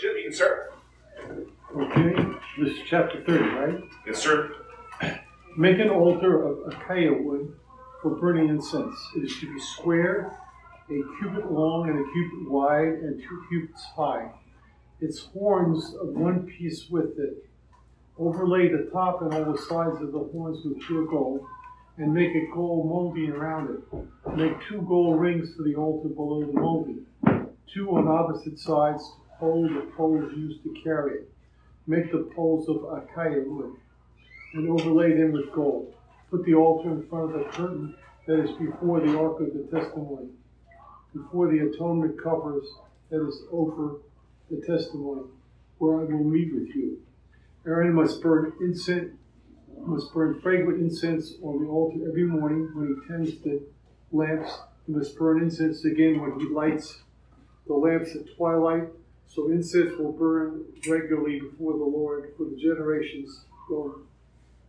Jim, you can start. Okay, this is chapter 30, right? Yes, sir. Make an altar of acacia wood for burning incense. It is to be square, a cubit long and a cubit wide, and two cubits high. Its horns of one piece with it. Overlay the top and all the sides of the horns with pure gold, and make a gold molding around it. Make two gold rings for the altar below the molding, two on opposite sides hold the poles used to carry it. Make the poles of acacia wood, and overlay them with gold. Put the altar in front of the curtain that is before the ark of the testimony, before the atonement covers that is over the testimony, where I will meet with you. Aaron must burn incense, must burn fragrant incense on the altar every morning when he tends the lamps. He must burn incense again when he lights the lamps at twilight. So incense will burn regularly before the Lord for the generations going.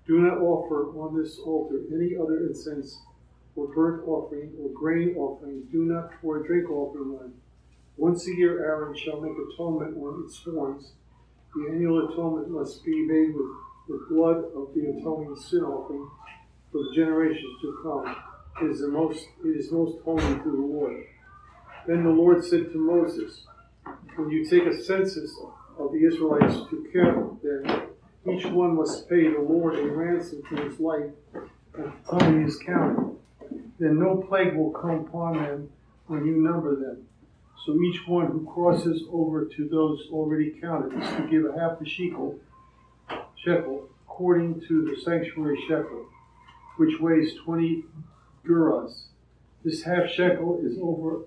Do not offer on this altar any other incense or burnt offering or grain offering. Do not pour a drink offering on. It. Once a year, Aaron shall make atonement on its horns. The annual atonement must be made with the blood of the atoning sin offering for the generations to come. It is the most it is most holy to the Lord. Then the Lord said to Moses, When you take a census of the Israelites to count them, each one must pay the Lord a ransom for his life time he is counted. Then no plague will come upon them when you number them. So each one who crosses over to those already counted is to give a half a shekel, shekel, according to the sanctuary shekel, which weighs twenty gerahs. This half shekel is over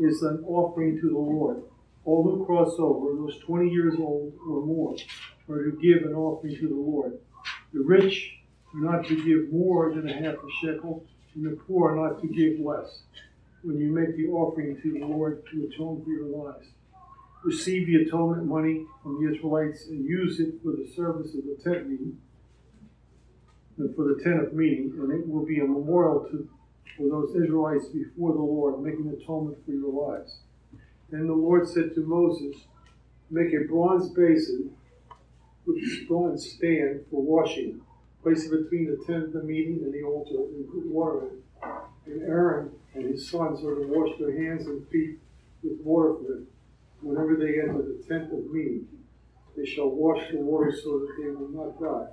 is an offering to the Lord. All who cross over, those twenty years old or more, are to give an offering to the Lord. The rich are not to give more than a half a shekel, and the poor are not to give less when you make the offering to the Lord to atone for your lives. Receive the atonement money from the Israelites and use it for the service of the tent meeting, and for the tent of meeting, and it will be a memorial to for those Israelites before the Lord, making atonement for your lives. Then the Lord said to Moses, Make a bronze basin with a bronze stand for washing. Place it between the tent of the meeting and the altar, and put water in it. And Aaron and his sons are to wash their hands and feet with water for it whenever they enter the tent of meeting. They shall wash the water so that they will not die.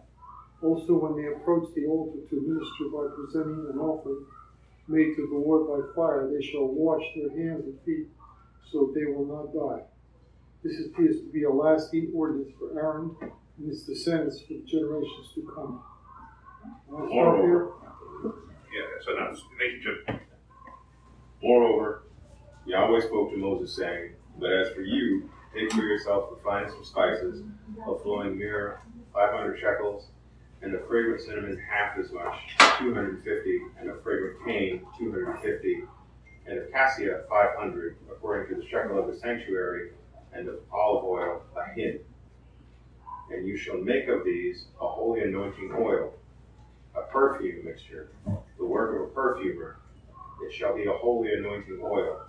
Also, when they approach the altar to minister by presenting an offering made to the Lord by fire, they shall wash their hands and feet so they will not die. This appears to be a lasting ordinance for Aaron and his descendants for generations to come. Moreover, yeah, so now, thank you, Jim. Moreover, Yahweh spoke to Moses, saying, But as for you, take for yourself the finest of spices, of flowing myrrh, 500 shekels, and of fragrant cinnamon half as much, 250, and of fragrant cane, 250, and of cassia, 500, according to the shekel of the sanctuary, and of olive oil, a hin. And you shall make of these a holy anointing oil, a perfume mixture, the work of a perfumer. It shall be a holy anointing oil.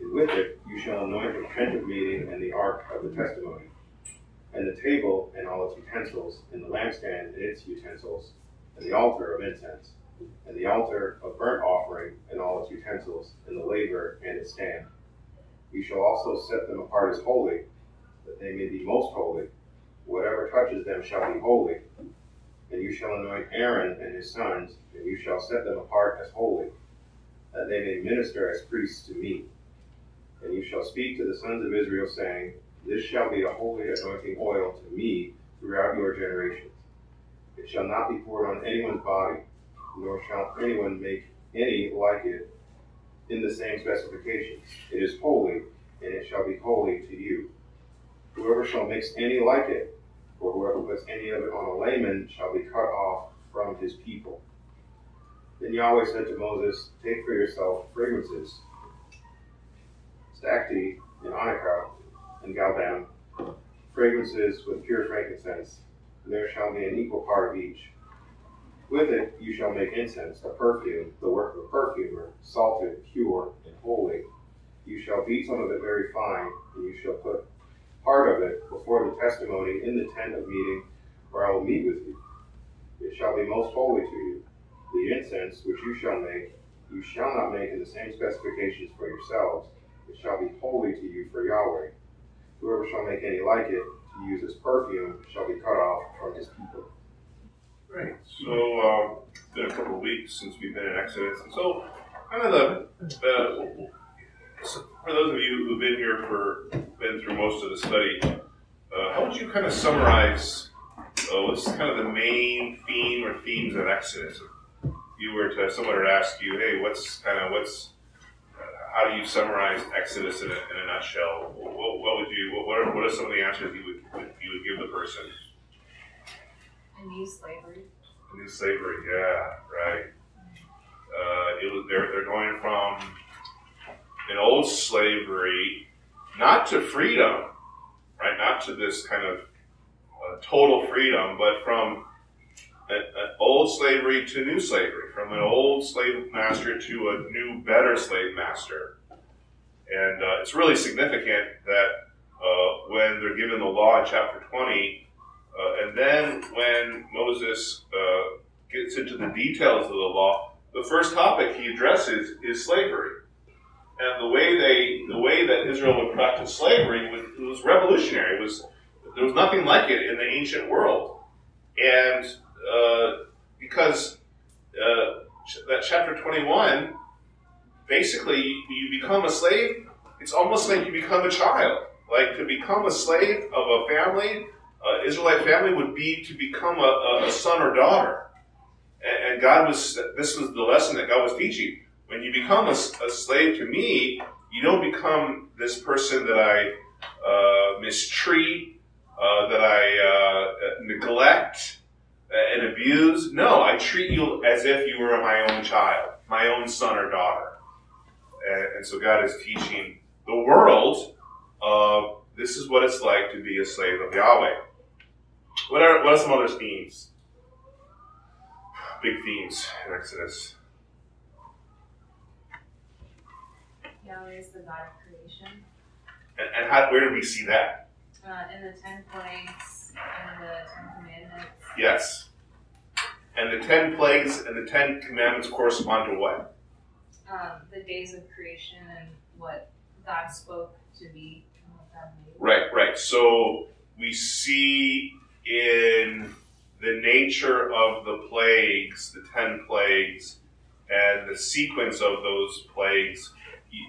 And with it you shall anoint the tent of meeting and the ark of the testimony, and the table and all its utensils, and the lampstand and its utensils, and the altar of incense, and the altar of burnt offering and all its utensils, and the laver and its stand. You shall also set them apart as holy, that they may be most holy. Whatever touches them shall be holy. And you shall anoint Aaron and his sons, and you shall set them apart as holy, that they may minister as priests to me. And you shall speak to the sons of Israel, saying, This shall be a holy anointing oil to me throughout your generations. It shall not be poured on anyone's body, nor shall anyone make any like it in the same specifications. It is holy, and it shall be holy to you. Whoever shall mix any like it, or whoever puts any of it on a layman, shall be cut off from his people. Then Yahweh said to Moses, Take for yourself fragrances, stacte and onycha and galbanum, fragrances with pure frankincense, and there shall be an equal part of each. With it you shall make incense, a perfume, the work of a perfumer, salted, pure, and holy. You shall beat some of it very fine, and you shall put part of it before the testimony in the tent of meeting, where I will meet with you. It shall be most holy to you. The incense which you shall make, you shall not make in the same specifications for yourselves. It shall be holy to you for Yahweh. Whoever shall make any like it to use as perfume shall be cut off from his people. Great. So, um, it's been a couple of weeks since we've been in Exodus, and so kind of the uh, for those of you who've been here for been through most of the study, uh, how would you kind of summarize uh, what's kind of the main theme or themes of Exodus? If you were to someone to ask you, hey, what's kind of what's uh, how do you summarize Exodus in a, in a nutshell? What, what would you what, what are, what are some of the answers you would give the person? Use slavery. New slavery, yeah, right. Uh, it was they're they're going from an old slavery, not to freedom, right? Not to this kind of uh, total freedom, but from an, old slavery to new slavery, from an old slave master to a new, better slave master. And uh, it's really significant that uh, when they're given the law in chapter 20, uh, and then when Moses uh, gets into the details of the law, the first topic he addresses is slavery. And the way they, the way that Israel would practice slavery was, was revolutionary. It was there was nothing like it in the ancient world, and uh, because uh, that chapter twenty-one, basically you become a slave. It's almost like you become a child. Like to become a slave of a family, uh, Israelite family would be to become a, a son or daughter. And, and God was, this was the lesson that God was teaching. When you become a, a slave to me, you don't become this person that I uh, mistreat, uh, that I uh, neglect and abuse. No, I treat you as if you were my own child, my own son or daughter. And, and so God is teaching the world uh, this is what it's like to be a slave of Yahweh. What are, what are some other themes? Big themes in Exodus. Yahweh is the God of creation. And, and how, where do we see that? Uh, in the ten plagues and the Ten Commandments. Yes. And the ten plagues and the ten commandments correspond to what? Um, the days of creation and what God spoke to be. Right, right. So we see in the nature of the plagues, the ten plagues, and the sequence of those plagues,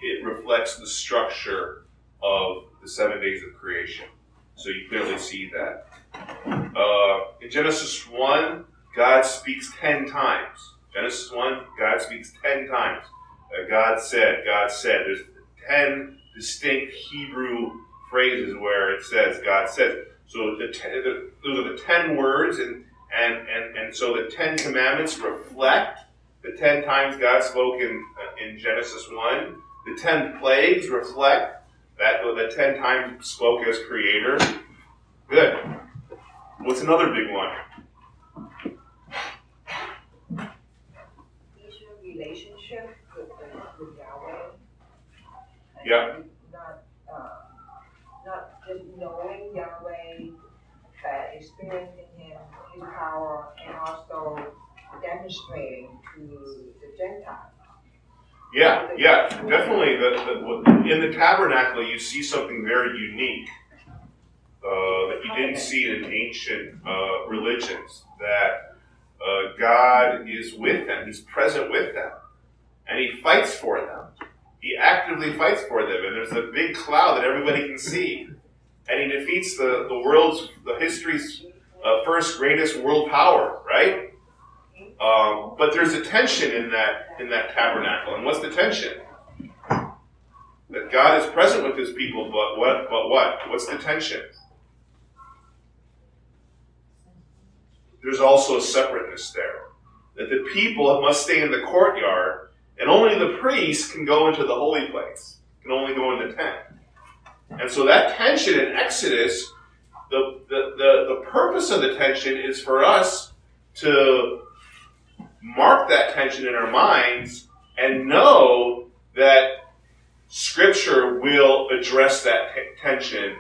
it reflects the structure of the seven days of creation. So you clearly see that. Uh, in Genesis 1, God speaks 10 times. Genesis 1, God speaks 10 times. Uh, God said, God said. There's 10 distinct Hebrew phrases where it says, God said. So the, ten, the, those are the 10 words, and, and, and, and so the 10 commandments reflect the 10 times God spoke in, uh, in Genesis 1. The 10 plagues reflect that the 10 times spoke as creator. Good. What's another big one? relationship with, with Yahweh. Yeah. Not, uh, not just knowing experiencing Him, His power, and also demonstrating to the Gentiles. Yeah, yeah, definitely. The, the, in the tabernacle, you see something very unique uh, that you didn't see in ancient uh, religions. That uh, God is with them; He's present with them, and He fights for them. He actively fights for them, and there's a big cloud that everybody can see, and He defeats the the world's, the history's uh, first greatest world power, right? Um, but there's a tension in that in that tabernacle, and what's the tension? That God is present with His people, but what? But what? What's the tension? There's also a separateness there. That the people must stay in the courtyard, and only the priest can go into the holy place. Can only go in the tent. And so that tension in Exodus, the, the, the, the purpose of the tension is for us to mark that tension in our minds and know that Scripture will address that t- tension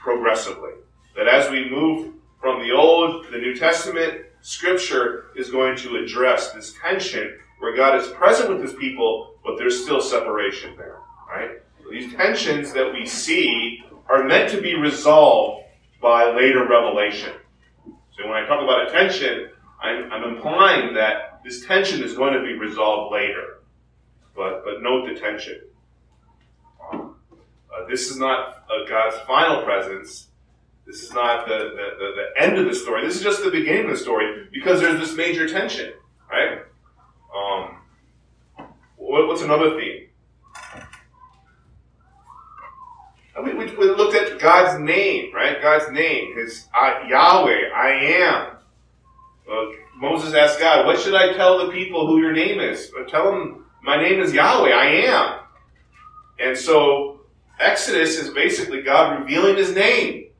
progressively. That as we move from the Old to the New Testament, Scripture is going to address this tension where God is present with his people, but there's still separation there, right? These tensions that we see are meant to be resolved by later revelation. So when I talk about a tension, I'm, I'm implying that this tension is going to be resolved later. But, but note the tension. Um, uh, this is not uh, God's final presence. This is not the, the, the, the, end of the story. This is just the beginning of the story because there's this major tension, right? Um, what, what's another theme? We, we, we, looked at God's name, right? God's name, His uh, Yahweh, I am. Moses asked God, "What should I tell the people who your name is? Tell them my name is Yahweh, I am." And so Exodus is basically God revealing His name.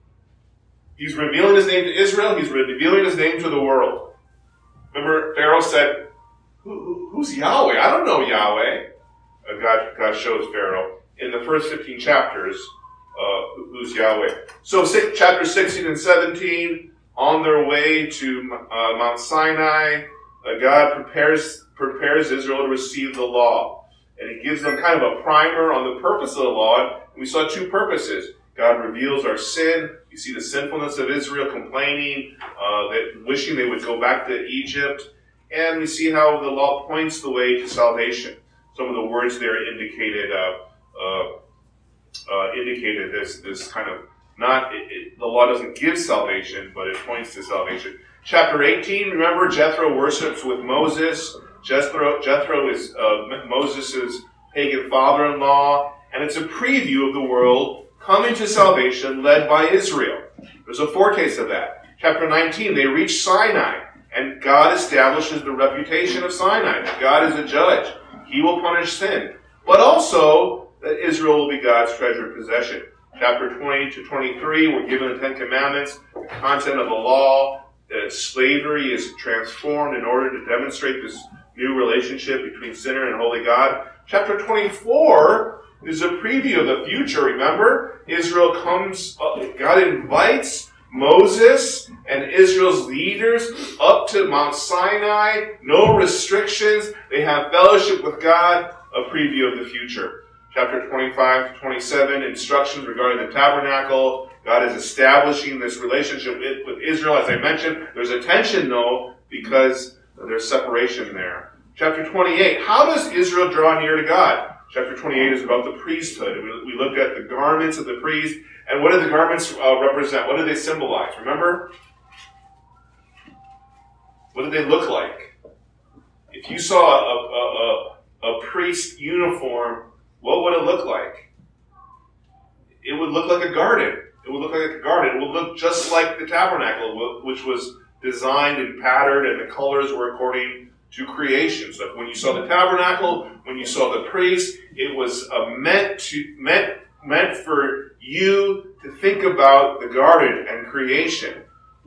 He's revealing His name to Israel. He's revealing His name to the world. Remember, Pharaoh said, who, "Who's Yahweh? I don't know Yahweh." Uh, God, God shows Pharaoh in the first 15 chapters uh, who's Yahweh. So, chapter 16 and 17, on their way to uh, Mount Sinai, uh, God prepares prepares Israel to receive the law, and He gives them kind of a primer on the purpose of the law. And we saw two purposes. God reveals our sin. You see the sinfulness of Israel complaining, uh, that wishing they would go back to Egypt, and we see how the law points the way to salvation. Some of the words there indicated uh, uh, indicated this this kind of not it, it, the law doesn't give salvation, but it points to salvation. Chapter 18, remember Jethro worships with Moses. Jethro, Jethro is uh, Moses' pagan father-in-law, and it's a preview of the world coming to salvation led by Israel. There's a foretaste of that. Chapter 19, they reach Sinai, and God establishes the reputation of Sinai, God is a judge. He will punish sin. But also, that Israel will be God's treasured possession. Chapter 20 to 23, we're given the Ten Commandments, the content of the law, that slavery is transformed in order to demonstrate this new relationship between sinner and holy God. Chapter 24 is a preview of the future. Remember, Israel comes, uh, God invites Moses and Israel's leaders up to Mount Sinai, no restrictions. They have fellowship with God, a preview of the future chapter 25 to 27, instructions regarding the tabernacle. God is establishing this relationship with, Israel. As I mentioned, there's a tension though, because there's separation there. Chapter 28, how does Israel draw near to God? Chapter 28 is about the priesthood. We, we looked at the garments of the priest, and what do the garments uh, represent? What do they symbolize? Remember? What do they look like? If you saw a, a, a, a priest uniform what would it look like? It would look like a garden. It would look like a garden. It would look just like the tabernacle, which was designed and patterned, and the colors were according to creation. So when you saw the tabernacle, when you saw the priest, it was uh, meant to meant meant for you to think about the garden and creation.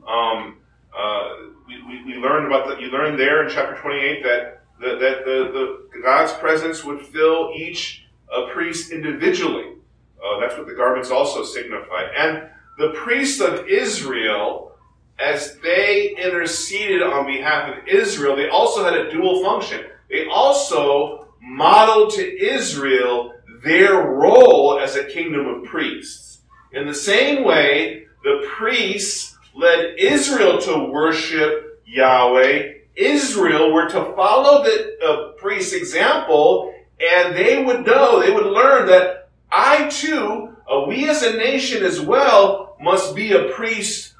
Um, uh, we, we, we, learned about that. You learned there in chapter 28 that the, that the, the God's presence would fill each a priest individually. Uh, that's what the garments also signified. And the priests of Israel, as they interceded on behalf of Israel, they also had a dual function. They also modeled to Israel their role as a kingdom of priests. In the same way, the priests led Israel to worship Yahweh. Israel were to follow the uh, priest's example and they would know, they would learn that I too, uh, we as a nation as well, must be a priest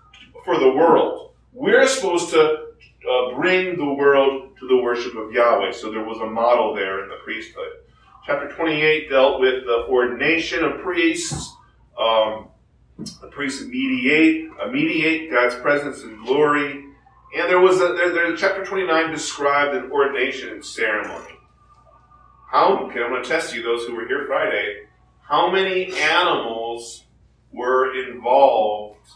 for the world. We're supposed to uh, bring the world to the worship of Yahweh. So there was a model there in the priesthood. Chapter 28 dealt with the ordination of priests. Um, the priests mediate, uh, mediate God's presence and glory. And there was a, there, there, chapter 29 described an ordination ceremony. How, okay, I'm going to test you, those who were here Friday. How many animals were involved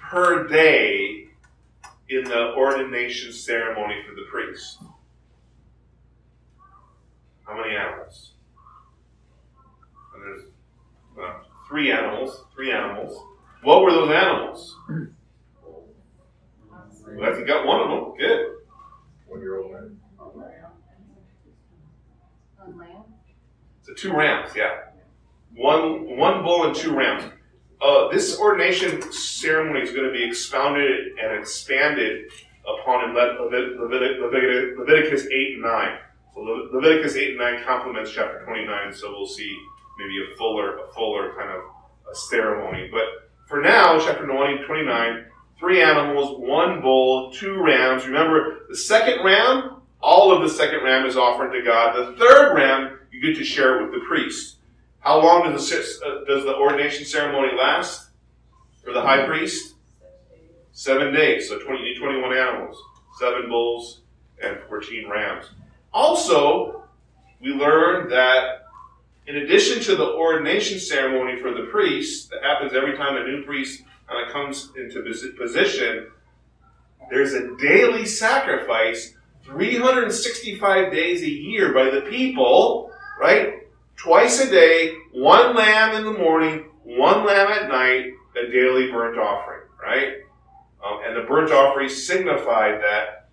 per day in the ordination ceremony for the priest? How many animals? And there's uh, three animals. Three animals. What were those animals? Well, I think got one of them. Good. One year old man. So two rams, yeah. One one bull and two rams. Uh, this ordination ceremony is going to be expounded and expanded upon in Le- Levit- Levit- Levit- Leviticus 8 and 9. So Le- Leviticus 8 and 9 complements chapter 29, so we'll see maybe a fuller, a fuller kind of a ceremony. But for now, chapter 20, 29, three animals, one bull, two rams. Remember, the second ram, all of the second ram is offered to God. The third ram, you get to share it with the priest. How long does the, uh, does the ordination ceremony last for the high priest? Seven days. So 20, you need 21 animals, seven bulls, and 14 rams. Also, we learned that in addition to the ordination ceremony for the priest, that happens every time a new priest kind of comes into position, there's a daily sacrifice 365 days a year by the people, right? Twice a day, one lamb in the morning, one lamb at night, a daily burnt offering, right? Um, and the burnt offering signified that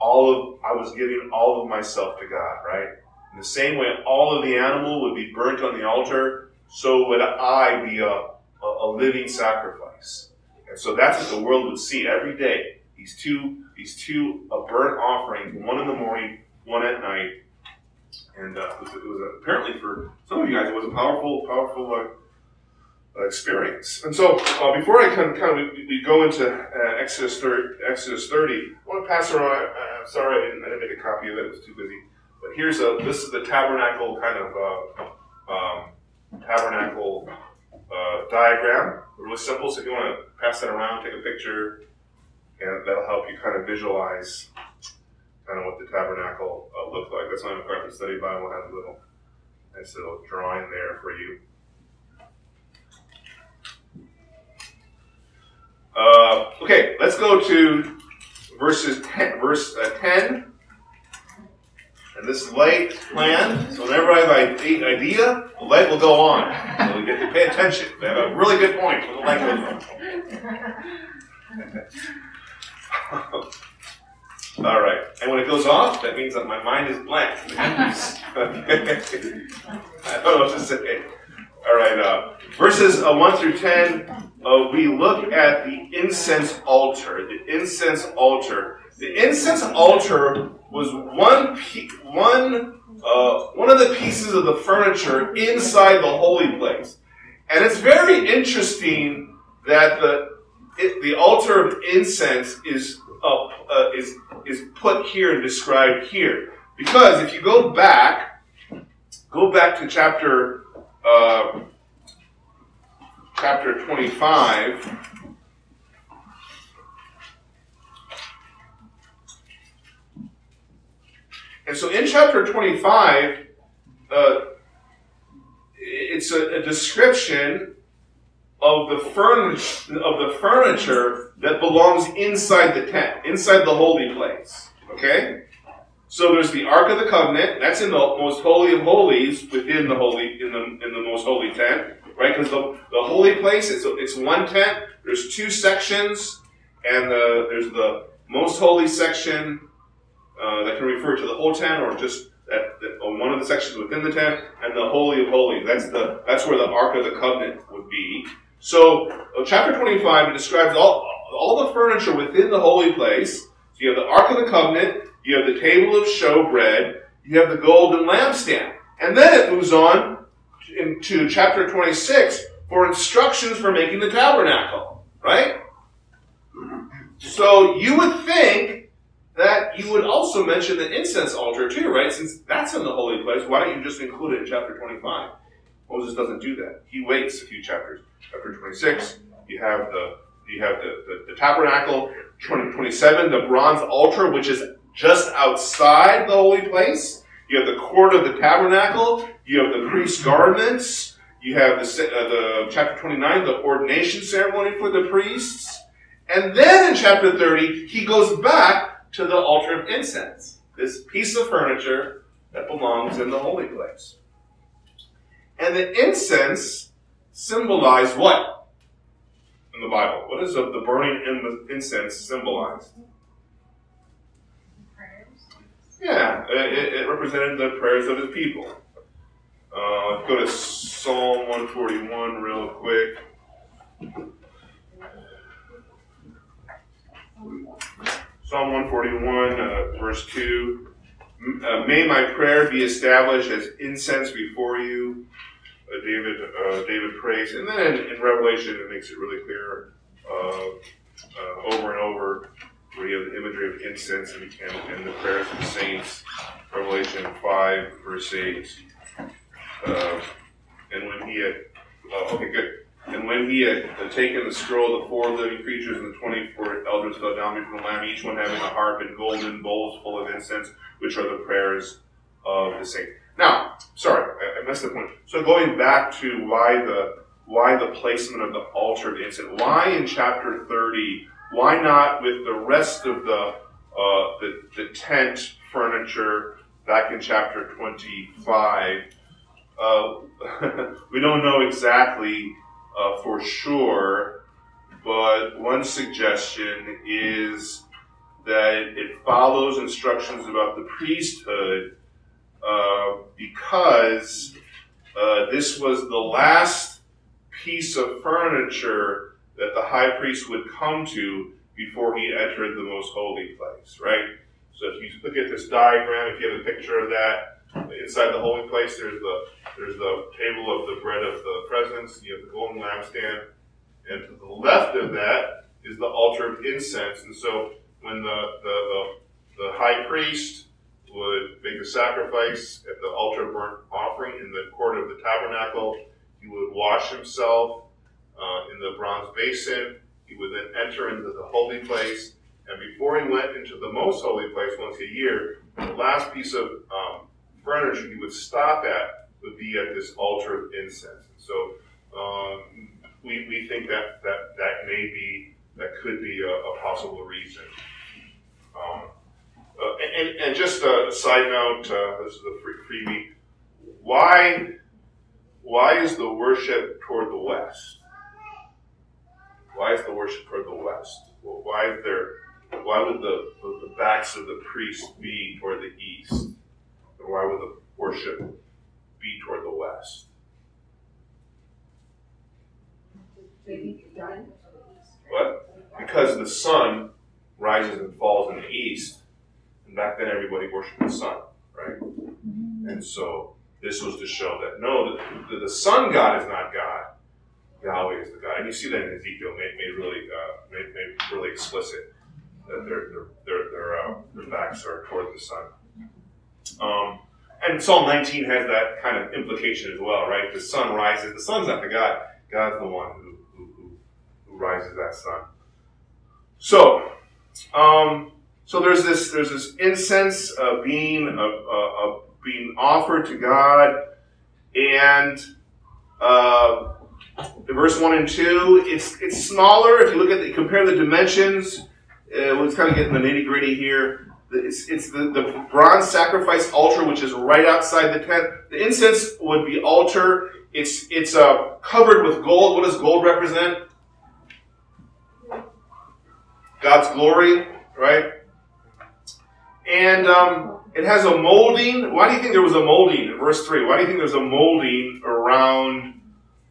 all of I was giving all of myself to God, right? In the same way, all of the animal would be burnt on the altar, so would I be a, a, a living sacrifice. And so that's what the world would see every day. These two, these two uh, burnt offerings, one in the morning, one at night, and uh, it was, it was a, apparently for some of you guys, it was a powerful, powerful uh, experience. And so, uh, before I kind of, kind of we, we go into uh, Exodus 30, Exodus 30, I want to pass around. Uh, sorry, I didn't, I didn't make a copy of it; it was too busy. But here's a. This is the tabernacle kind of um, tabernacle diagram. Really simple. So if you want to pass that around, take a picture, and that'll help you kind of visualize kind of what the tabernacle uh, looked like. That's why MacArthur Study Bible has a little nice little drawing there for you. Uh, okay, let's go to verses 10, verse uh, 10. And this light plan, so whenever I have an idea, the light will go on. So we get to pay attention. They have a really good point when the light goes on. All right. And when it goes off, that means that my mind is blank. I don't know what to say. All right. Uh, verses uh, 1 through 10, uh, we look at the incense altar. The incense altar. The incense altar was one, pe- one, uh, one of the pieces of the furniture inside the holy place. And it's very interesting that the, it, the altar of incense is, uh, is is put here and described here. Because if you go back, go back to chapter uh, chapter 25. And so in chapter 25, uh, it's a, a description of the furniture of the furniture that belongs inside the tent, inside the holy place. Okay? So there's the Ark of the Covenant, that's in the most holy of holies within the holy in the in the most holy tent, right? Because the, the holy place it's it's one tent. There's two sections, and the, there's the most holy section uh, that can refer to the whole tent or just that, that one of the sections within the tent, and the holy of holies. That's the that's where the Ark of the Covenant would be. So, uh, chapter 25, it describes all, all the furniture within the holy place. So, you have the Ark of the Covenant, you have the table of showbread, you have the golden lampstand. And then it moves on into chapter 26 for instructions for making the tabernacle, right? So, you would think that you would also mention the incense altar too, right? Since that's in the holy place, why don't you just include it in chapter 25? Moses doesn't do that. He waits a few chapters. Chapter 26, you have the you have the, the, the tabernacle. 20, 27, the bronze altar, which is just outside the holy place. You have the court of the tabernacle. You have the priest's garments. You have the, uh, the chapter 29, the ordination ceremony for the priests. And then in chapter 30, he goes back to the altar of incense, this piece of furniture that belongs in the holy place. And the incense symbolized what? in the Bible? What is the, burning in the incense symbolized? Prayers. Yeah, it, it represented the prayers of his people. Uh, go to Psalm 141 real quick. Psalm 141, uh, verse 2. Uh, May my prayer be established as incense before you. Uh, David uh, David prays. And then in, in, Revelation, it makes it really clear uh, uh, over and over where you have the imagery of incense and, and, and the prayers of the saints. Revelation 5, verse 8. Uh, and when he had, okay, good. And when he had taken the scroll, the four living creatures and the twenty-four elders fell down before the Lamb, each one having a harp and golden bowls full of incense, which are the prayers of the saints. Now, sorry, I, missed the point. So going back to why the why the placement of the altar of incense? Why in chapter thirty? Why not with the rest of the uh, the, the tent furniture back in chapter twenty-five? Uh, we don't know exactly uh, for sure, but one suggestion is that it follows instructions about the priesthood uh, because uh, this was the last piece of furniture that the high priest would come to before he entered the most holy place, right? So if you look at this diagram, if you have a picture of that, inside the holy place, there's the there's the table of the bread of the presence. You have the golden lampstand, and to the left of that is the altar of incense. And so when the the, the, the high priest would make a sacrifice at the altar of burnt offering in the court of the tabernacle, he would wash himself uh, in the bronze basin. He would then enter into the holy place. And before he went into the most holy place once a year, the last piece of um, furniture he would stop at would be at this altar of incense. And so um, we, we think that, that that may be, that could be a, a possible reason. Um, uh, and, and, just a side note, uh, this is a free, freebie. Why, why is the worship toward the west? Why is the worship toward the west? Well, why is there? Why would the, the, the backs of the priests be toward the east? Or why would the worship be toward the west? What? Because the sun rises and falls in the east, and back then everybody worshiped the sun, right? And so this was to show that no, the, the, sun god is not God. Yahweh is the God, and you see that in Ezekiel made, made really uh, made, made really explicit that their their their their, uh, their backs are toward the sun. And Psalm 19 has that kind of implication as well, right? The sun rises. The sun's not the God. God's the one who, who, who, who rises that sun. So, um, so there's this there's this incense uh, being uh, being offered to God, and uh, verse one and two, it's it's smaller. If you look at the compare the dimensions, uh, let's kind of get in the nitty gritty here. It's, it's the, the bronze sacrifice altar, which is right outside the tent. The incense would be altar. It's, it's uh, covered with gold. What does gold represent? God's glory, right? And um, it has a molding. Why do you think there was a molding in verse 3? Why do you think there's a molding around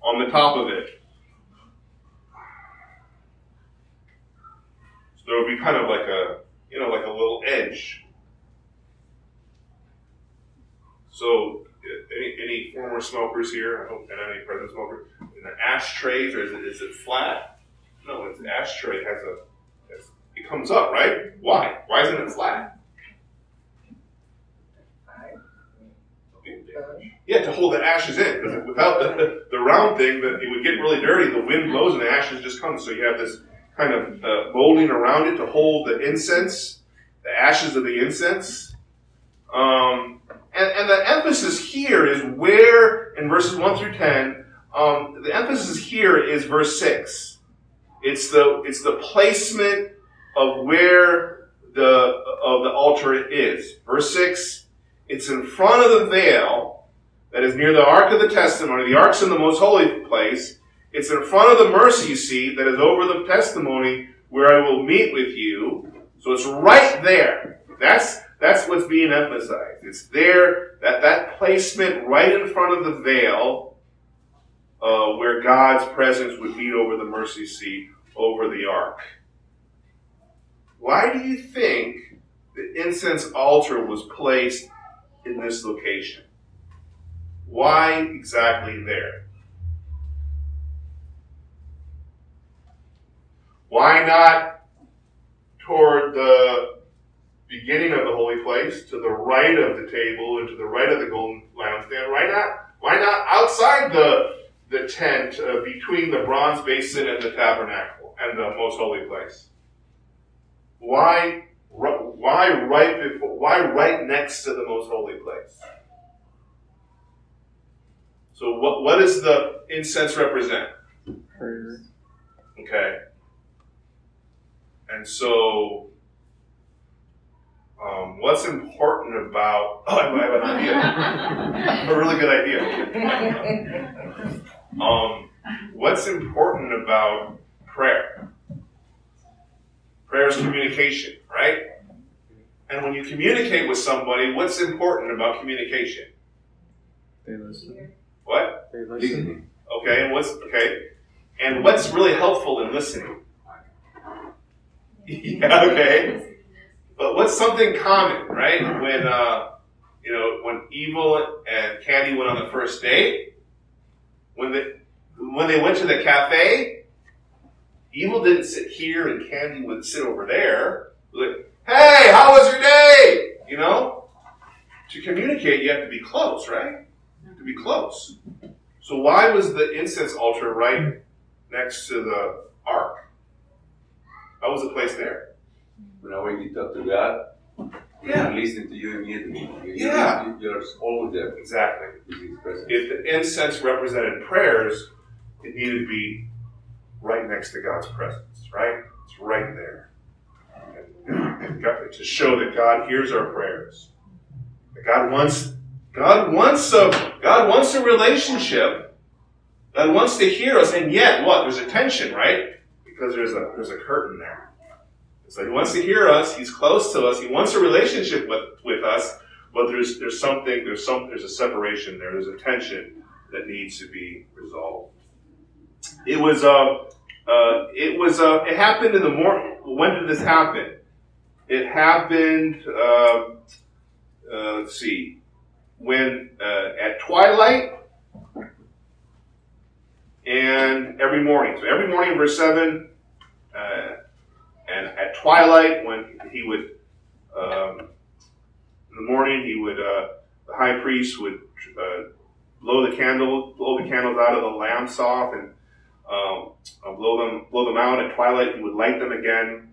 on the top of it? So there would be kind of like a you know, like a little edge. So, any, any former smokers here, I hope, and any present smokers, in the ashtrays, or is it, is it flat? No, it's an ashtray has a, it comes up, right? Why? Why isn't it flat? Yeah, to hold the ashes in, because without the, the round thing, that it would get really dirty. The wind blows and the ashes just come. So you have this kind of uh, molding around it to hold the incense, the ashes of the incense. Um, and, and, the emphasis here is where, in verses 1 through 10, um, the emphasis here is verse 6. It's the, it's the placement of where the, of the altar is. Verse 6, it's in front of the veil that is near the Ark of the Testimony. The Ark's in the most holy place. It's in front of the mercy seat that is over the testimony where I will meet with you. So it's right there. That's that's what's being emphasized. It's there, that, that placement right in front of the veil uh, where God's presence would meet over the mercy seat over the ark. Why do you think the incense altar was placed in this location? Why exactly there? Why not toward the beginning of the holy place, to the right of the table, and to the right of the golden lampstand? Why not? Why not outside the the tent uh, between the bronze basin and the tabernacle and the most holy place? Why? Why right before? Why right next to the most holy place? So what, what does the incense represent? Prayer. Okay. And so, um, what's important about? Oh, I have an idea. a really good idea. Um, what's important about prayer? Prayer is communication, right? And when you communicate with somebody, what's important about communication? They listen. What? They listen. Okay, and what's okay? And what's really helpful in listening? yeah, okay. But what's something common, right? When uh, you know, when Evil and Candy went on the first date, when they when they went to the cafe, Evil didn't sit here and Candy would sit over there. Like, hey, how was your day? You know, to communicate, you have to be close, right? You have to be close. So why was the incense altar right next to the ark? How was the place there? When I when you talk to God, Yeah. He's listening to you immediately. You- Yeah. you- You're always there Exactly. with His presence. If the incense represented prayers, it needed to be right next to God's presence, right? It's right there. And, and God, to show that God hears our prayers. That God wants God wants a God wants a relationship. God wants to hear us, and yet what? There's a tension, right? Because there's a there's a curtain there. So he wants to hear us, he's close to us, he wants a relationship with, with us, but there's there's something, there's some there's a separation there, there's a tension that needs to be resolved. It was uh, uh it was uh it happened in the morning. When did this happen? It happened uh, uh let's see when uh, at twilight and every morning. So every morning, verse seven, uh, and at twilight when he would um, in the morning he would uh, the high priest would uh, blow the candle blow the candles out of the lamps off and um, uh, blow them blow them out at twilight he would light them again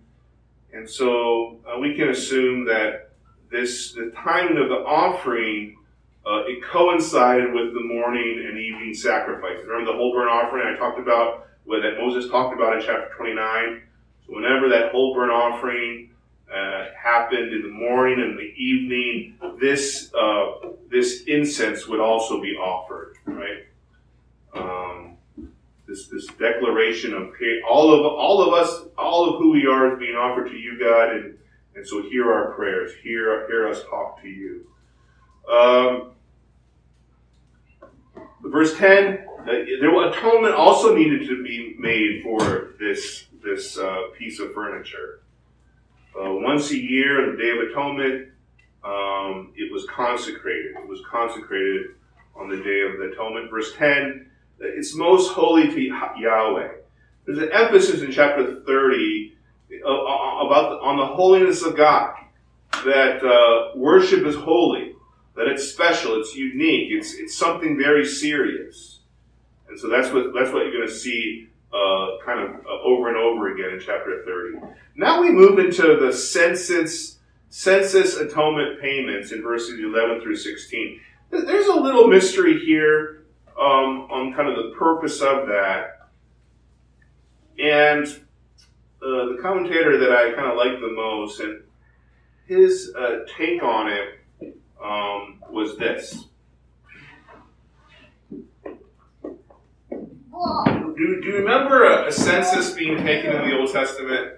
and so uh, we can assume that this the timing of the offering uh, it coincided with the morning and evening sacrifices remember the whole burnt offering i talked about that moses talked about in chapter 29 so whenever that whole burnt offering uh, happened in the morning and the evening, this uh, this incense would also be offered, right? Um, this this declaration of all of all of us, all of who we are is being offered to you, God, and and so hear our prayers, hear hear us talk to you. Um, verse ten, uh, there was atonement also needed to be made for this this uh, piece of furniture. Uh, once a year, on the Day of Atonement, um, it was consecrated. It was consecrated on the Day of the Atonement. Verse 10, it's most holy to Yahweh. There's an emphasis in chapter 30 uh, about the, on the holiness of God. That uh, worship is holy, that it's special, it's unique, it's, it's something very serious. And so that's what, that's what you're going to see uh, kind of uh, over and over again in chapter 30. Now we move into the census, census atonement payments in verses 11 through 16. There's a little mystery here um, on kind of the purpose of that. And uh, the commentator that I kind of like the most, and his uh, take on it um, was this. do, do you remember a, a census being taken in the Old Testament?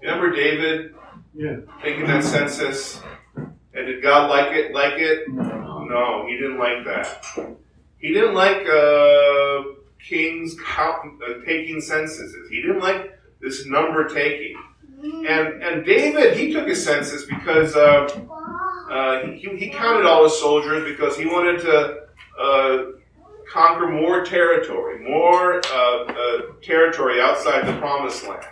Remember David Yeah. taking that census? And did God like it? Like it? No, he didn't like that. He didn't like uh, kings count, uh, taking censuses. He didn't like this number taking. And and David, he took a census because uh, uh, he, he counted all his soldiers because he wanted to uh, conquer more territory, more uh, uh, territory outside the promised land.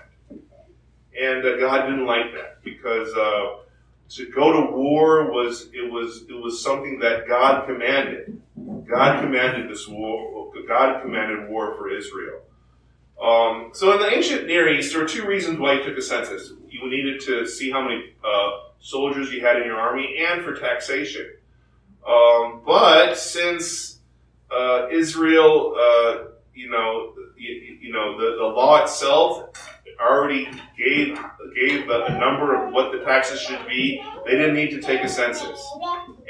And uh, God didn't like that because uh, to go to war was it was it was something that God commanded. God commanded this war. God commanded war for Israel. Um, so in the ancient Near East, there were two reasons why you took a census. You needed to see how many uh, soldiers you had in your army, and for taxation. Um, but since uh, Israel, uh, you know, you, you know, the, the law itself already gave gave a, a number of what the taxes should be. They didn't need to take a census,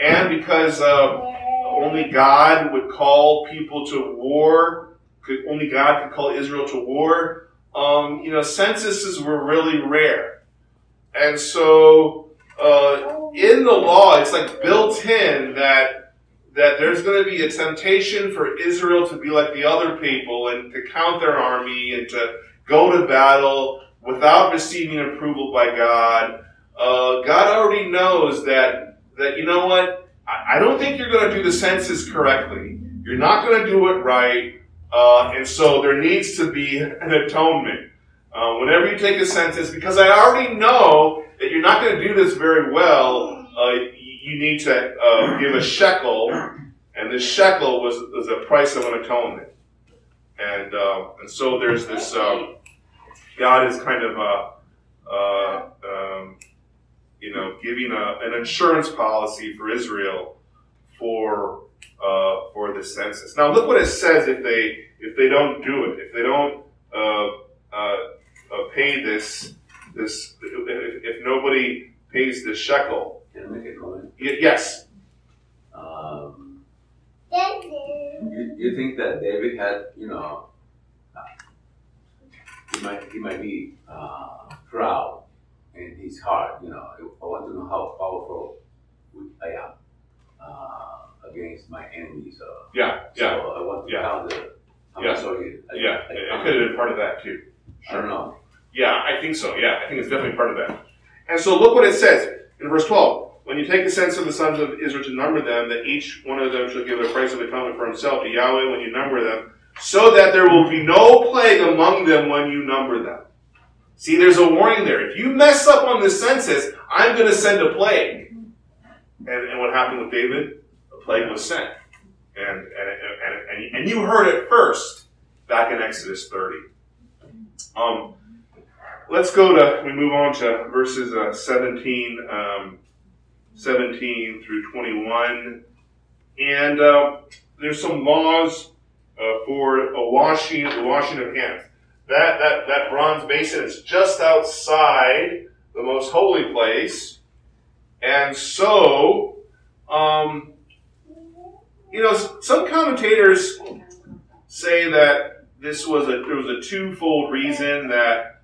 and because uh, only God would call people to war, could, only God could call Israel to war. Um, you know, censuses were really rare, and so uh, in the law, it's like built in that that there's going to be a temptation for Israel to be like the other people and to count their army and to go to battle without receiving approval by God. Uh, God already knows that that you know what I, I don't think you're going to do the census correctly. You're not going to do it right, uh, and so there needs to be an atonement. Uh, whenever you take a census, because I already know you're not going to do this very well, uh, you need to uh, give a shekel, and this shekel was, was a price of an atonement. And, uh, and so there's this, um, God is kind of, uh, uh, um, you know, giving a, an insurance policy for Israel for, for the census. Now look what it says if they, if they don't do it, if they don't, pay this, this, if, if nobody pays the shekel. Can I make a comment? Y- yes. Um, you, you think that David had, you know, uh, he might he might be uh, proud in his heart. You know, I want to know how powerful I am uh, against my enemies. Uh, Yeah. Yeah. So I want to Yeah. count the how Yeah. much sorry. I, Yeah. I, It count. could have been part of that too. I don't know. Yeah, I think so. Yeah, I think it's definitely part of that. And so look what it says in verse 12. When you take the sense of the sons of Israel to number them, that each one of them shall give a price of atonement for himself to Yahweh when you number them, so that there will be no plague among them when you number them. See, there's a warning there. If you mess up on the census, I'm going to send a plague. And, and what happened with David? A plague was sent. And, and, and, and, and you heard it first back in Exodus 30. Um, let's go to, we move on to verses uh, 17, um, 17 through 21. And uh, there's some laws uh, for a washing, the washing of hands. That, that, that bronze basin is just outside the most holy place. And so, um, you know, some commentators say that this was a there was a twofold reason that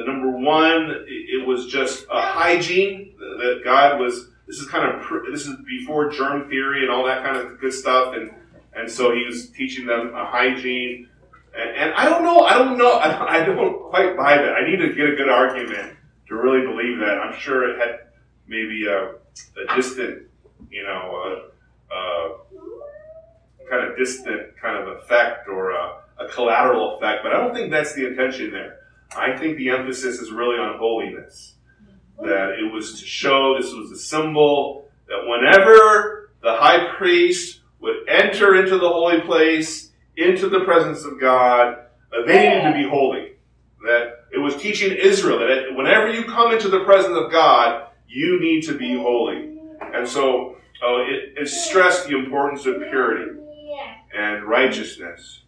number one it, was just a hygiene that God was this is kind of this is before germ theory and all that kind of good stuff. And and so he was teaching them a hygiene. And, and I don't know I don't know I, don't quite buy that. I need to get a good argument to really believe that. I'm sure it had maybe a, a distant you know uh, uh, kind of distant kind of effect or a, a collateral effect, but I don't think that's the intention there. I think the emphasis is really on holiness. That it was to show this was a symbol that whenever the high priest would enter into the holy place, into the presence of God, uh, they needed to be holy. That it was teaching Israel that whenever you come into the presence of God, you need to be holy. And so uh, it, it stressed the importance of purity and righteousness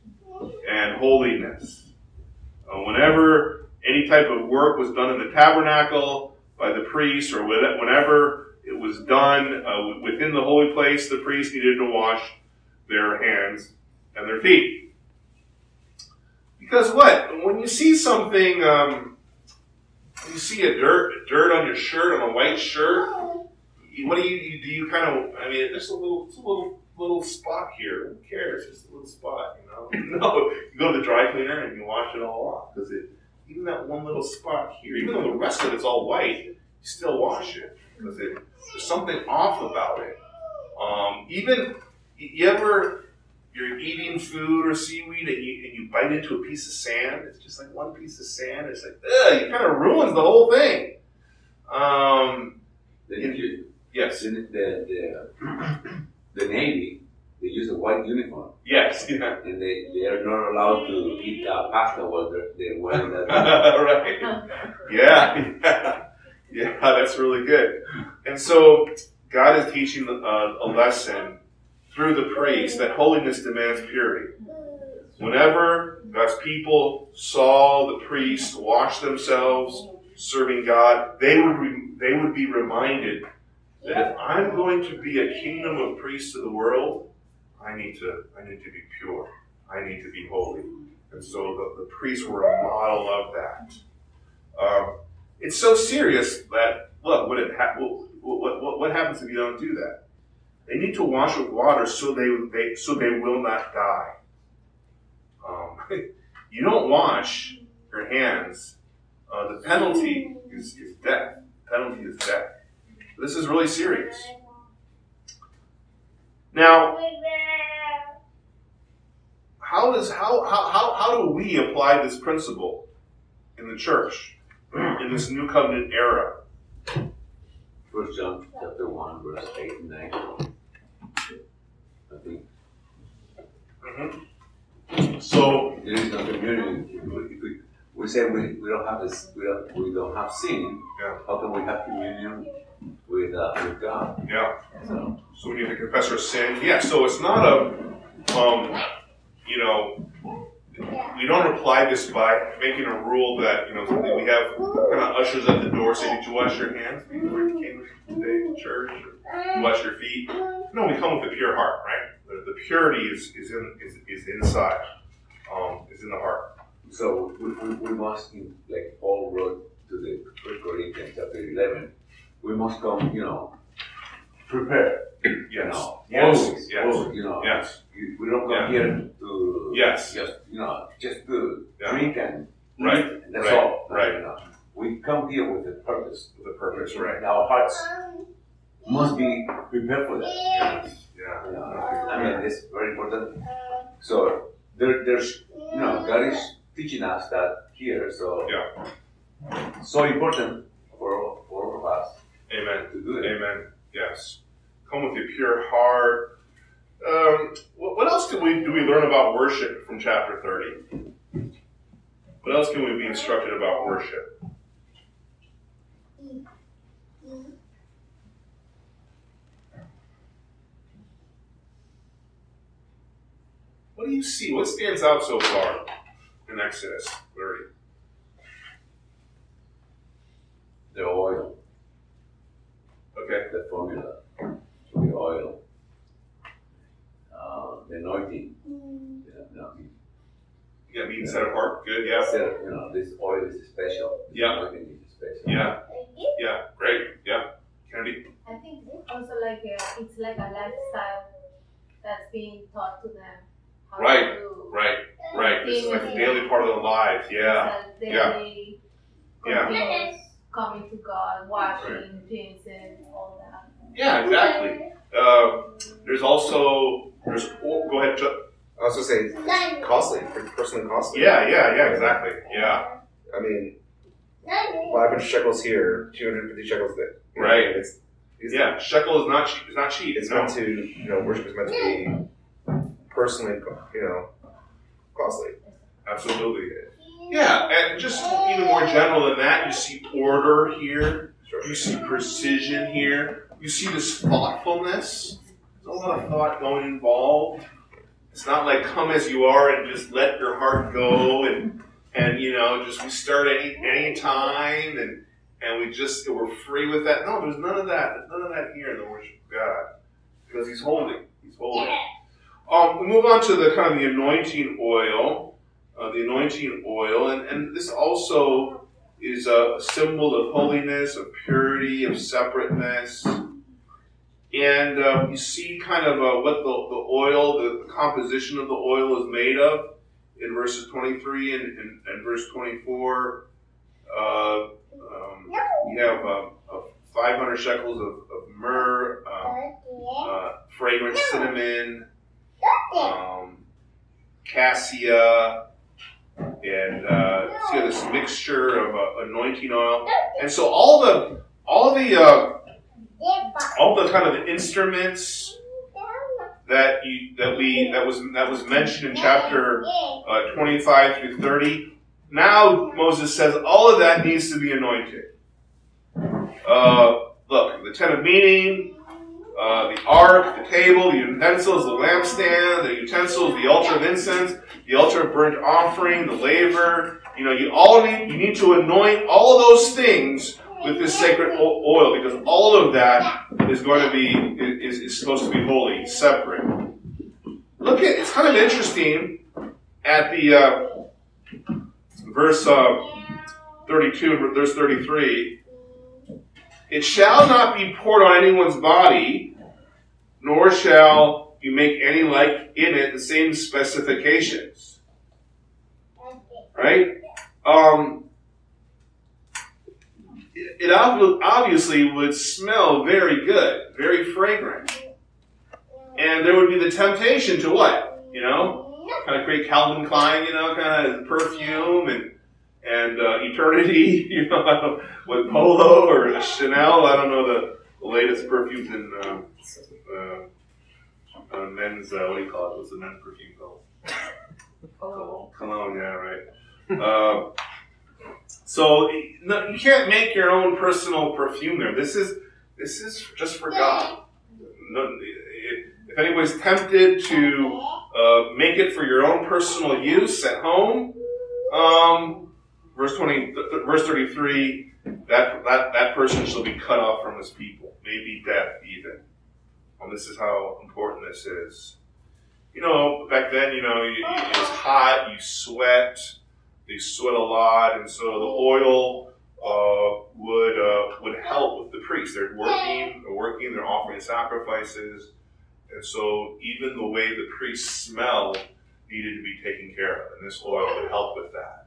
and holiness. Uh, whenever any type of work was done in the tabernacle by the priest, or whenever it was done uh, within the holy place, the priest needed to wash their hands and their feet. Because what? When you see something, um, you see a dirt dirt on your shirt on a white shirt, what do you, you do? You kind of, I mean, just a little, it's a little little spot here. Who cares? Just a little spot, you know. No, you go to the dry cleaner and you wash it all off because it, even that one little spot here, even though the rest of it's all white, you still wash it because it, there's something off about it. Um, even you ever you're eating food or seaweed and you, and you bite into a piece of sand, it's just like one piece of sand. It's like, ugh, it kind of ruins the whole thing. Um, The, the, yes, the, the, the Navy, they use a white uniform, yes, yeah. and they, they are not allowed to eat uh, pasta while they're, they're wearing that. right. Yeah, yeah, yeah, that's really good. And so God is teaching uh, a lesson through the priest that holiness demands purity. Whenever God's people saw the priest wash themselves serving God, they would re- they would be reminded that if I'm going to be a kingdom of priests to the world, I need to I need to be pure. I need to be holy. And so the, the priests were a model of that. Um, it's so serious that look what ha- what, what, what, happens if you don't do that? They need to wash with water so they, they so they will not die. Um, you don't wash your hands. Uh, the penalty is, is death. penalty is death. This is really serious. Now, how does how, how, how, how do we apply this principle in the church in this new covenant era? First John chapter one, verse eight and nine. I think mm-hmm. So there is no communion. We, if we, we say we, we don't have this, we don't, we don't have sin. Yeah. How can we have communion with uh, with God? yeah, So so we need to confess our sin. Yeah, so it's not a um, you know we don't apply this by making a rule that you know we have kind of ushers at the door say, "Did you wash your hands before you came today to church? Or you wash your feet?" No, we come with a pure heart, right? The, the purity is, is in is, is inside, um, is in the heart. So we, we, we must, like Paul wrote to the First Corinthians chapter eleven, we must come, you know, prepared. You Yes, know, yes, always, yes, always, you know. yes, You- We don't come Yeah. here to Yes. just you know just to Yeah. drink and eat, Right, and that's right, all. right. You know. We come here with a purpose. the purpose, right? Our hearts um, must be prepared for that. Yes, yeah. You know, I mean, um, it's very important. Um, so there, there's, you know, God is teaching us that here. So Yeah. so important for for all of us Amen. Amen. Yes. Come with a pure heart. Um, what, what else do we do we learn about worship from chapter thirty? What else can we be instructed about worship? What do you see? What stands out so far in Exodus 30? The oil, Okay. the formula, for the oil, uh, the anointing. You know, You got being set apart. Good. Yeah. So, you know, this oil is special. This Yeah. anointing is special. Yeah. Yeah. Great. Yeah. Kennedy. I think also like a, it's like a lifestyle that's being taught to them. How Right, To do Right. Right. This is like a daily part of their lives. Yeah. It's a Yeah. Yeah. Continuous coming to God, washing, cleansing, all that. Yeah. Exactly. Uh, there's also there's. Oh, go ahead. Chuck. I also say costly, personally costly. Yeah. Yeah. Yeah. Exactly. Yeah. I mean, 500 shekels here, 250 shekels there. You know, Right. It's, it's, Yeah. Shekel is not cheap. It's not cheap. It's no. meant to, you know, worship is meant to be personally, you know, costly. Absolutely. Yeah, and just even more general than that, you see order here. You see precision here. You see this thoughtfulness. There's a lot of thought going involved. It's not like come as you are and just let your heart go and and you know just we start any any time and and we just we're free with that. No, there's none of that. There's none of that here in the worship of God because He's holy. He's holy. Um, we move on to the kind of the anointing oil. Uh, the anointing oil, and, and this also is a symbol of holiness, of purity, of separateness. And uh, you see kind of uh, what the, the oil, the, the, composition of the oil is made of in verses 23 and, and, and verse 24. Uh, um, you have uh, 500 shekels of, of myrrh, um, uh, fragrant cinnamon, um, cassia, and uh, see this mixture of uh, anointing oil. And so all the all the uh, all the kind of instruments that you that we that was that was mentioned in chapter uh, 25 through 30. Now Moses says all of that needs to be anointed. Uh, look, the tent of meeting, uh, the ark, the table, the utensils, the lampstand, the utensils, the altar of incense, the altar of burnt offering, the laver. You know, you all need you need to anoint all those things with this sacred oil because all of that is going to be is, is supposed to be holy, separate. Look at it's kind of interesting at the uh, verse uh, 32 verse 33 it shall not be poured on anyone's body, nor shall you make any like in it the same specifications. Right? Um, it obviously would smell very good, very fragrant. And there would be the temptation to what? You know, kind of create Calvin Klein, you know, kind of perfume and and uh, Eternity, you know, with Polo or Chanel. I don't know the, the latest perfumes in um, uh, uh, men's. Uh, what do you call it? What's the men's perfume called? Cologne. Cologne. Yeah, right. Uh, so no, you can't make your own personal perfume there. This is this is just for God. No, if anybody's tempted to uh, make it for your own personal use at home, um, verse 20, verse 33, that, that, that person shall be cut off from his people, maybe death even. And this is how important this is. You know, back then, you know, it was hot, you sweat, they sweat a lot, and so the oil uh, would uh, would help with the priests. They're working, they're working, they're offering sacrifices, and so even the way the priests smelled needed to be taken care of, and this oil would help with that.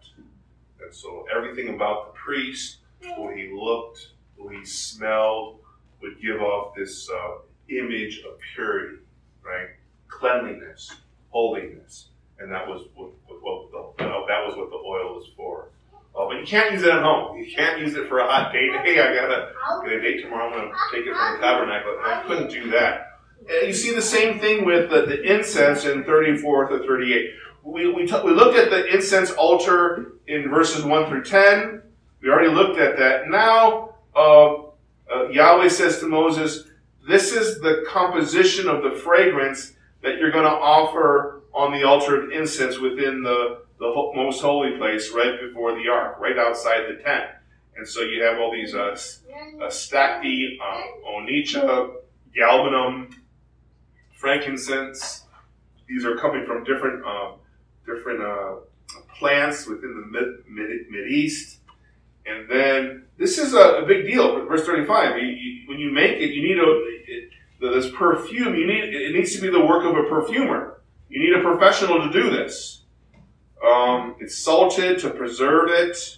And so everything about the priest, way he looked, way he smelled, would give off this uh, image of purity, right? Cleanliness, holiness, and that was what, what, what the, that was what the oil was for. Uh, but you can't use it at home. You can't use it for a hot date. Hey, I gotta get a date tomorrow. I'm gonna take it from the tabernacle. I couldn't do that. You see the same thing with the, the incense in 34 to 38 we, we, t- we looked at the incense altar in verses 1 through 10. We already looked at that. Now, uh, uh, Yahweh says to Moses, This is the composition of the fragrance that you're going to offer on the altar of incense within the, the most holy place right before the ark, right outside the tent. And so you have all these uh, uh, uh, onycha, galbanum, frankincense. These are coming from different uh, different uh, plants within the mid, mid, East. And then this is a, a big deal. Verse 35. You, you, when you make it, you need a it, this perfume. You need it needs to be the work of a perfumer. You need a professional to do this. Um, it's salted to preserve it,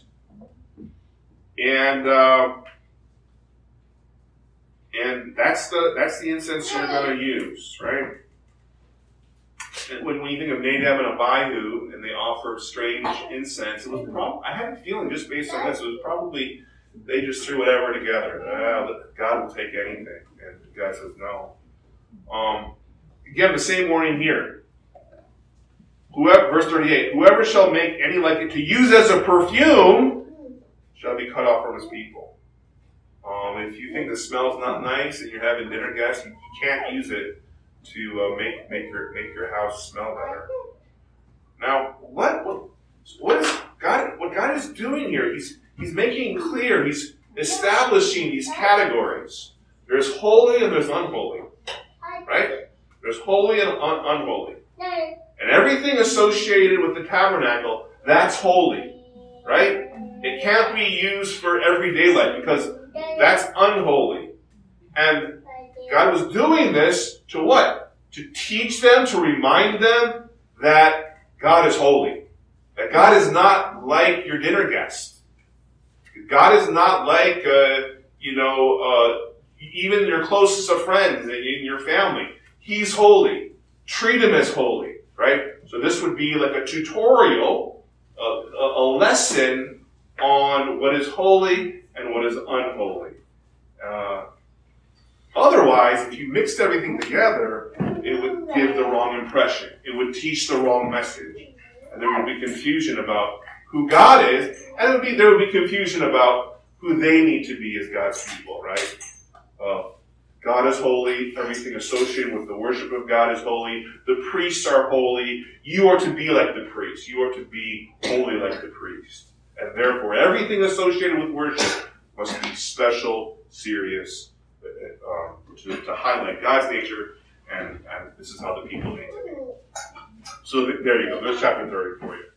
and uh, and that's the that's the incense you're going to use, right? when, you think of Nadab and Abihu and they offer strange incense, it was probably, I had a feeling just based on this, it was probably they just threw whatever together. Ah, God will take anything. And God says no. Um, again, the same warning here. Whoever, verse 38, whoever shall make any like it to use as a perfume shall be cut off from his people. Um, if you think the smell's not nice and you're having dinner guests, you can't use it to uh, make make your make your house smell better. Now, what what is God? What God is doing here? He's He's making clear. He's establishing these categories. There's holy and there's unholy, right? There's holy and un- unholy. And everything associated with the tabernacle, that's holy, right? It can't be used for everyday life because that's unholy. And God was doing this to what? To teach them, to remind them that God is holy. That God is not like your dinner guest. God is not like, uh, you know, uh, even your closest of friends in your family. He's holy. Treat him as holy, right? So this would be like a tutorial, a, a lesson on what is holy and what is unholy. Uh, otherwise, if you mixed everything together, it would give the wrong impression. It would teach the wrong message. And there would be confusion about who God is, and would be, there would be confusion about who they need to be as God's people, right? Uh, God is holy. Everything associated with the worship of God is holy. The priests are holy. You are to be like the priest. You are to be holy like the priest. And therefore, everything associated with worship must be special, serious, um, to, to, highlight God's nature, and, and this is how the people need to be. So th- there you go. There's chapter 30 for you.